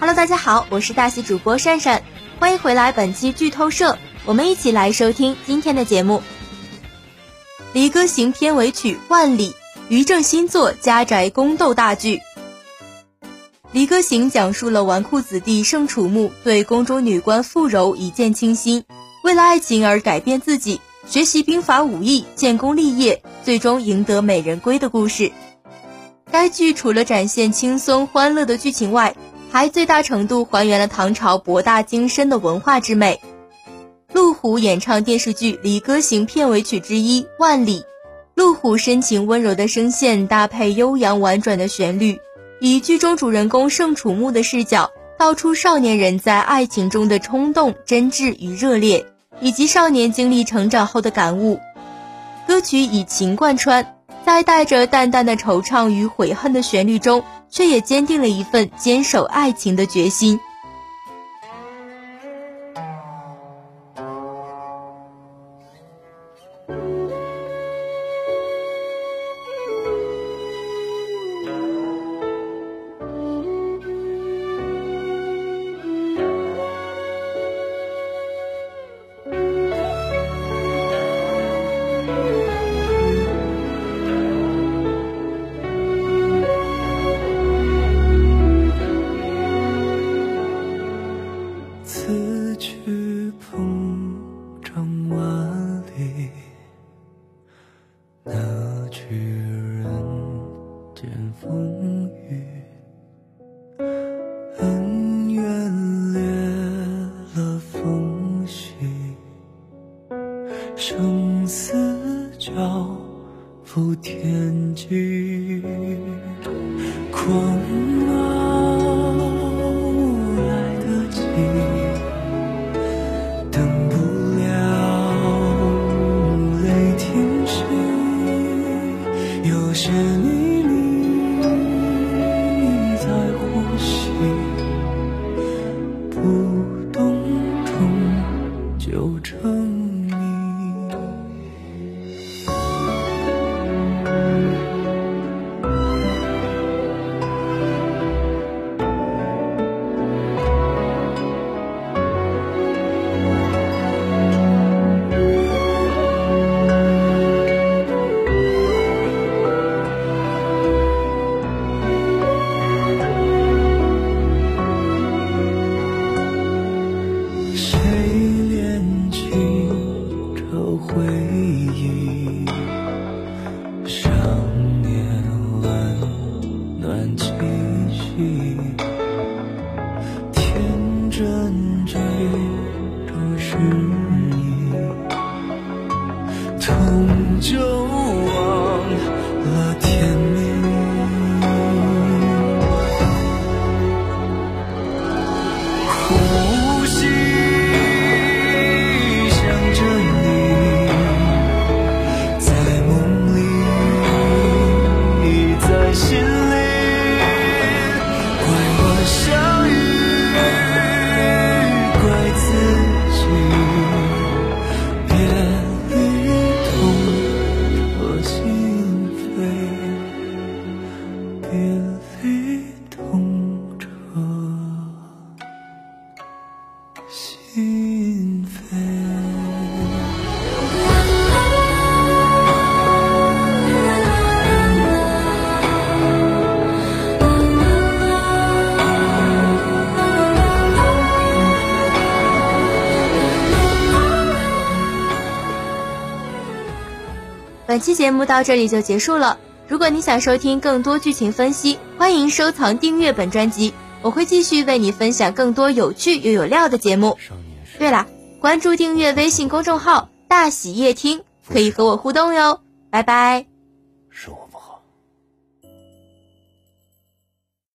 Hello，大家好，我是大喜主播善善，欢迎回来本期剧透社，我们一起来收听今天的节目。《离歌行》片尾曲《万里》，于正新作家宅宫斗大剧。《离歌行》讲述了纨绔子弟盛楚木对宫中女官傅柔一见倾心，为了爱情而改变自己，学习兵法武艺，建功立业，最终赢得美人归的故事。该剧除了展现轻松欢乐的剧情外，还最大程度还原了唐朝博大精深的文化之美。陆虎演唱电视剧《离歌行》片尾曲之一《万里》，陆虎深情温柔的声线搭配悠扬婉转的旋律，以剧中主人公盛楚木的视角，道出少年人在爱情中的冲动、真挚与热烈，以及少年经历成长后的感悟。歌曲以情贯穿，在带着淡淡的惆怅与悔恨的旋律中。却也坚定了一份坚守爱情的决心。此去鹏程万里那去人间风雨恩怨裂了缝隙生死交付天际狂谁本期节目到这里就结束了。如果你想收听更多剧情分析，欢迎收藏订阅本专辑，我会继续为你分享更多有趣又有料的节目。对了，关注订阅微信公众号“大喜夜听”，可以和我互动哟。拜拜。